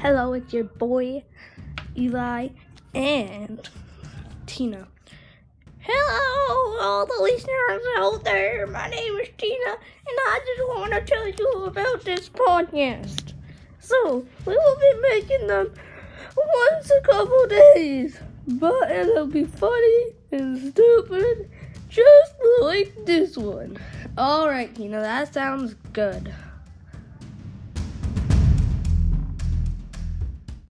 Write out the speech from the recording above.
Hello, it's your boy Eli and Tina. Hello, all the listeners out there. My name is Tina, and I just want to tell you about this podcast. So, we will be making them once a couple days, but it'll be funny and stupid, just like this one. All right, Tina, that sounds good.